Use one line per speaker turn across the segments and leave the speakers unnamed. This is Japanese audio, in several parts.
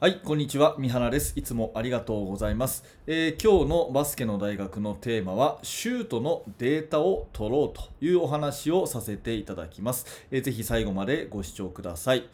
はい、こんにちは。三原です。いつもありがとうございます。えー今日のバスケの大学のテーマは、シュートのデータを取ろうというお話をさせていただきます。えーぜひ最後までご視聴ください。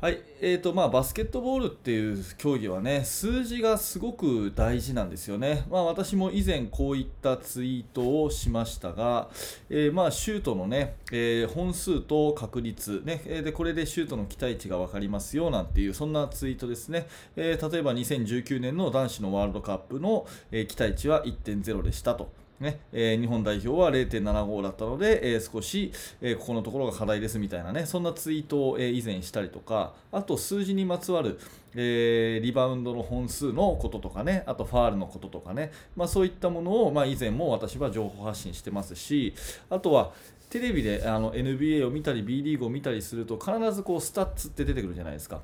はい、えーとまあ、バスケットボールっていう競技はね、数字がすごく大事なんですよね。まあ、私も以前こういったツイートをしましたが、えーまあ、シュートのね、えー本数と確率、ね、えで、これでシュートの期待値が分かりますよなんていう、そんなツイートですね。えー例えば2019年の男子のワールドカップの、え期待値は1.0でしたと。ねえー日本代表は0.75だったので、えー少し、えーここのところが課題ですみたいなね、そんなツイートを、え以前したりとか、あと数字にまつわる、えリバウンドの本数のこととかね、あとファールのこととかね、まあ、そういったものを、まあ、以前も私は情報発信してますし、あとは、テレビであの NBA を見たり B リーグを見たりすると必ずこうスタッツって出てくるじゃないですか。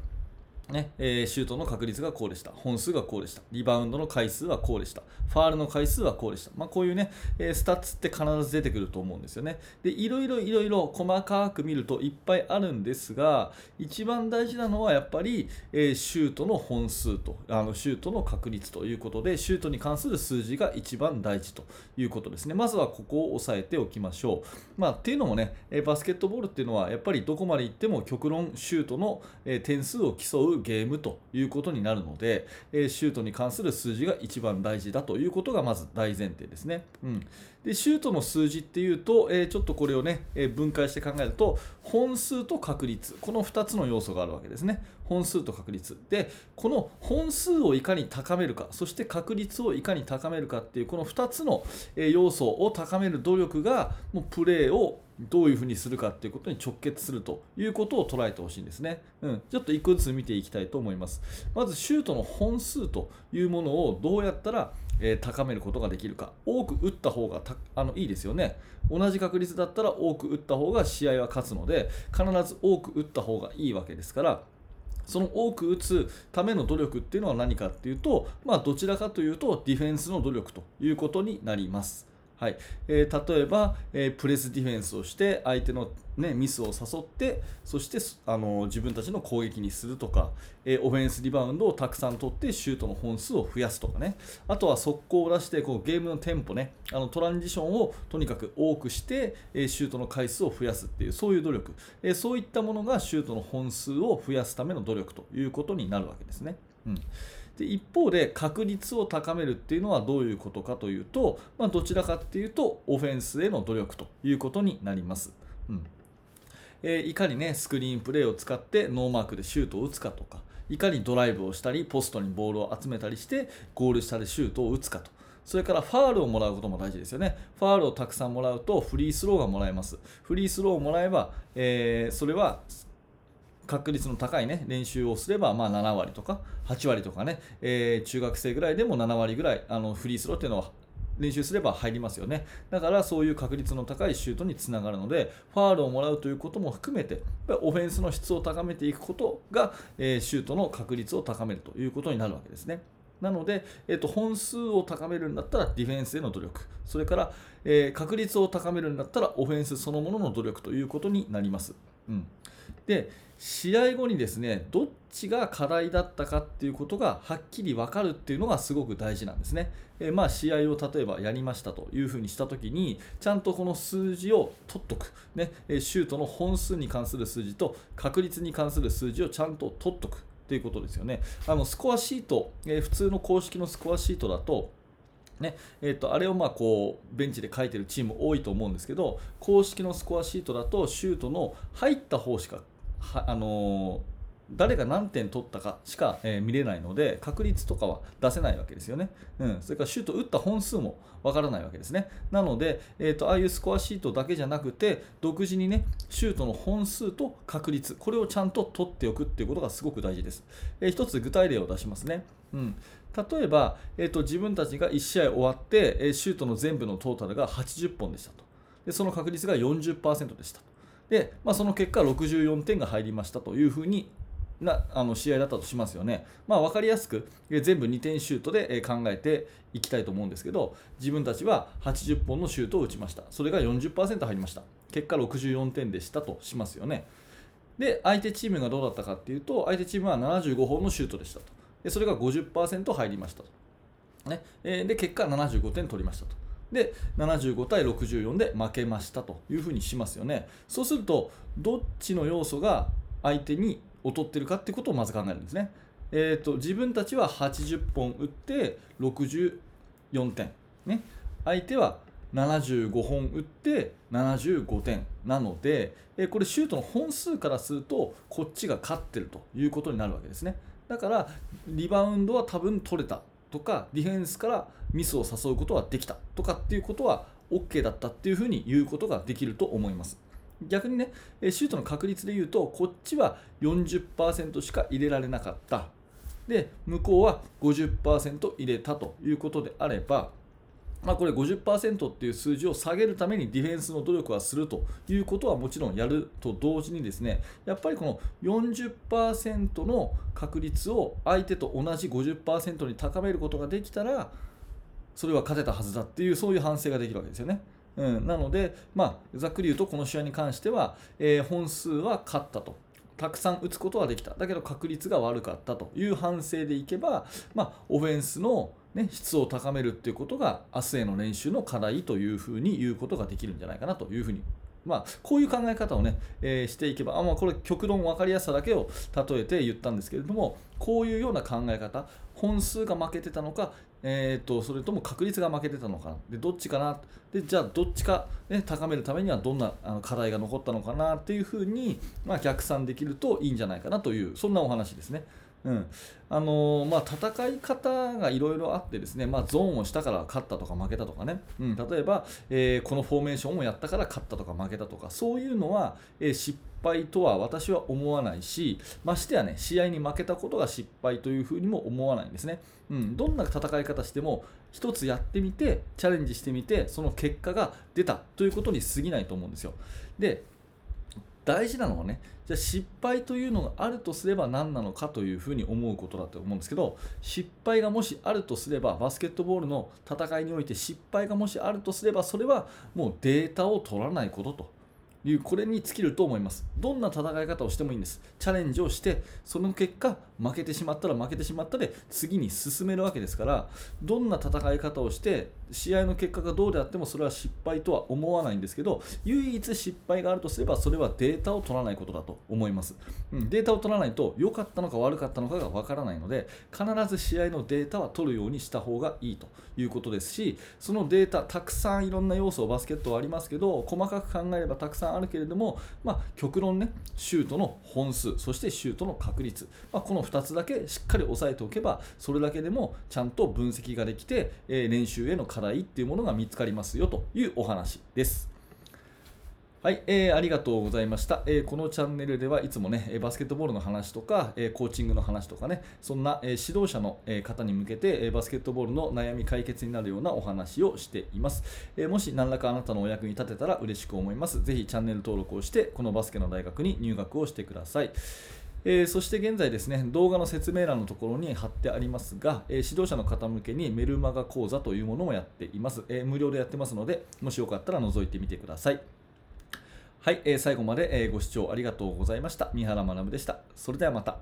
ねえーシュートの確率がこうでした、本数がこうでした、リバウンドの回数はこうでした、ファールの回数はこうでした、まあ、こういうね、えースタッツって必ず出てくると思うんですよね。で、いろいろいろいろ細かく見るといっぱいあるんですが、一番大事なのはやっぱり、えーシュートの本数とあのシュートの確率ということで、シュートに関する数字が一番大事ということですね。まずはここを押さえておきましょう。まあ、っていうのもね、えバスケットボールっていうのはやっぱりどこまで行っても極論シュートの、え点数を競うゲームということになるので、えーシュートに関する数字が一番大事だということがまず大前提ですね。うん、でシュートの数字っていうと、えーちょっとこれをね、えー分解して考えると本数と確率この2つの要素があるわけですね。本数と確率でこの本数をいかに高めるかそして確率をいかに高めるかっていうこの2つのえ要素を高める努力がもうプレーをどういうふうにするかっていうことに直結するということを捉えてほしいんですね。うん、ちょっと一個ずつ見ていきたいと思います。まずシュートの本数というものをどうやったら、え高めることができるか。多く打った方がたあのいいですよね。同じ確率だったら多く打った方が試合は勝つので、必ず多く打った方がいいわけですから、その多く打つための努力っていうのは何かっていうと、まあ、どちらかというとディフェンスの努力ということになります。はい。えー例えば、えープレスディフェンスをして相手の、ね、ミスを誘ってそしてあの自分たちの攻撃にするとか、えーオフェンスリバウンドをたくさん取ってシュートの本数を増やすとかね。あとは速攻を出してこうゲームのテンポね。あのトランジションをとにかく多くして、えシュートの回数を増やすっていうそういう努力、えそういったものがシュートの本数を増やすための努力ということになるわけですね。うん。で一方で確率を高めるっていうのはどういうことかというと、まあ、どちらかっていうとオフェンスへの努力ということになります。うん。えーいかにねスクリーンプレーを使ってノーマークでシュートを打つかとかいかにドライブをしたりポストにボールを集めたりしてゴール下でシュートを打つかと。それからファールをもらうことも大事ですよね。ファールをたくさんもらうとフリースローがもらえます。フリースローをもらえば、えーそれは確率の高い、ね、練習をすれば、まあ、7割とか8割とかね、えー中学生ぐらいでも7割ぐらいあのフリースローっていうのは練習すれば入りますよねだからそういう確率の高いシュートにつながるのでファールをもらうということも含めてオフェンスの質を高めていくことが、えーシュートの確率を高めるということになるわけですね。なので、えっと本数を高めるんだったらディフェンスへの努力、それから、えー確率を高めるんだったらオフェンスそのものの努力ということになります。うん、で、試合後にですね、どっちが課題だったかっていうことがはっきり分かるっていうのがすごく大事なんですね。えまあ、試合を例えばやりましたというふうにしたときに、ちゃんとこの数字を取っとく、ね、シュートの本数に関する数字と確率に関する数字をちゃんと取っとくっていうことですよね。あのスコアシート、え普通の公式のスコアシートだと、ねえー、とあれをまあこうベンチで書いてるチーム多いと思うんですけど公式のスコアシートだとシュートの入った方しかはあの誰が何点取ったかしか、えー見れないので確率とかは出せないわけですよね、うん、それからシュート打った本数もわからないわけですね。なので、えー、とああいうスコアシートだけじゃなくて独自にねシュートの本数と確率これをちゃんと取っておくっていうことがすごく大事です、えー一つ具体例を出しますね、うん、例えば、えー、と自分たちが1試合終わって、えーシュートの全部のトータルが80本でしたと。でその確率が40%でしたと。で、まあ、その結果64点が入りましたというふうになあの試合だったとしますよね。まあ、分かりやすく全部2点シュートで考えていきたいと思うんですけど自分たちは80本のシュートを打ちました。それが40%入りました。結果64点でしたとしますよね。で相手チームがどうだったかっていうと相手チームは75本のシュートでしたと。でそれが50%入りましたと、ね。で結果75点取りましたと。で75対64で負けましたというふうにしますよね。そうするとどっちの要素が相手に劣ってるかってことをまず考えるんですね、えーと、自分たちは80本打って64点、ね、相手は75本打って75点。なので、えこれシュートの本数からするとこっちが勝ってるということになるわけですね。だからリバウンドは多分取れたとかディフェンスからミスを誘うことはできたとかっていうことは OK だったっていうふうに言うことができると思います。逆にねシュートの確率で言うとこっちは40%しか入れられなかった。で向こうは50%入れたということであればまあ、これ50%っていう数字を下げるためにディフェンスの努力はするということはもちろんやると同時にですねやっぱりこの40%の確率を相手と同じ50%に高めることができたらそれは勝てたはずだっていうそういう反省ができるわけですよね。うん、なので、まあ、ざっくり言うとこの試合に関しては、えー、本数は勝ったとたくさん打つことはできた。だけど確率が悪かったという反省でいけば、まあ、オフェンスのね、質を高めるっていうことが明日への練習の課題というふうに言うことができるんじゃないかなというふうに。まあ、こういう考え方をね、えー、していけば、あまあ、これ極論分かりやすさだけを例えて言ったんですけれども、こういうような考え方、本数が負けてたのか、えーと、それとも確率が負けてたのか、でどっちかな、でじゃあどっちか、ね、高めるためにはどんなあの課題が残ったのかな？っていうふうに、まあ、逆算できるといいんじゃないかなという、そんなお話ですね。うん。あの、まあ、戦い方がいろいろあってですね、まあ、ゾーンをしたから勝ったとか負けたとかね、うん、例えば、えー、このフォーメーションをやったから勝ったとか負けたとかそういうのは、えー、失敗とは私は思わないしましてやね試合に負けたことが失敗というふうにも思わないんですね、うん、どんな戦い方しても1つやってみてチャレンジしてみてその結果が出たということに過ぎないと思うんですよ。で大事なのはねじゃあ失敗というのがあるとすれば何なのかというふうに思うことだと思うんですけど失敗がもしあるとすればバスケットボールの戦いにおいて失敗がもしあるとすればそれはもうデータを取らないことというこれに尽きると思います。どんな戦い方をしてもいいんです。チャレンジをしてその結果負けてしまったら負けてしまったで次に進めるわけですからどんな戦い方をして試合の結果がどうであってもそれは失敗とは思わないんですけど唯一失敗があるとすればそれはデータを取らないことだと思います、うん、データを取らないと良かったのか悪かったのかがわからないので必ず試合のデータは取るようにした方がいいということですしそのデータたくさんいろんな要素バスケットはありますけど細かく考えればたくさんあるけれども、まあ、極論ねシュートの本数そしてシュートの確率、まあ、この2つだけしっかり押さえておけばそれだけでもちゃんと分析ができて、えー、練習への課題っていうものが見つかりますよというお話です。はい、えー、ありがとうございました、えー、このチャンネルではいつもね、バスケットボールの話とか、えー、コーチングの話とかね、そんな、え指導者の、え方に向けて、えバスケットボールの悩み解決になるようなお話をしています、えもし何らかあなたのお役に立てたら嬉しく思います。ぜひチャンネル登録をして、このバスケの大学に入学をしてください。えー、そして現在ですね、動画の説明欄のところに貼ってありますが、えー、指導者の方向けにメルマガ講座というものもやっています、えー、無料でやってますので、もしよかったら覗いてみてください。はい、え、最後まで、ご視聴ありがとうございました。三原学でした。それではまた。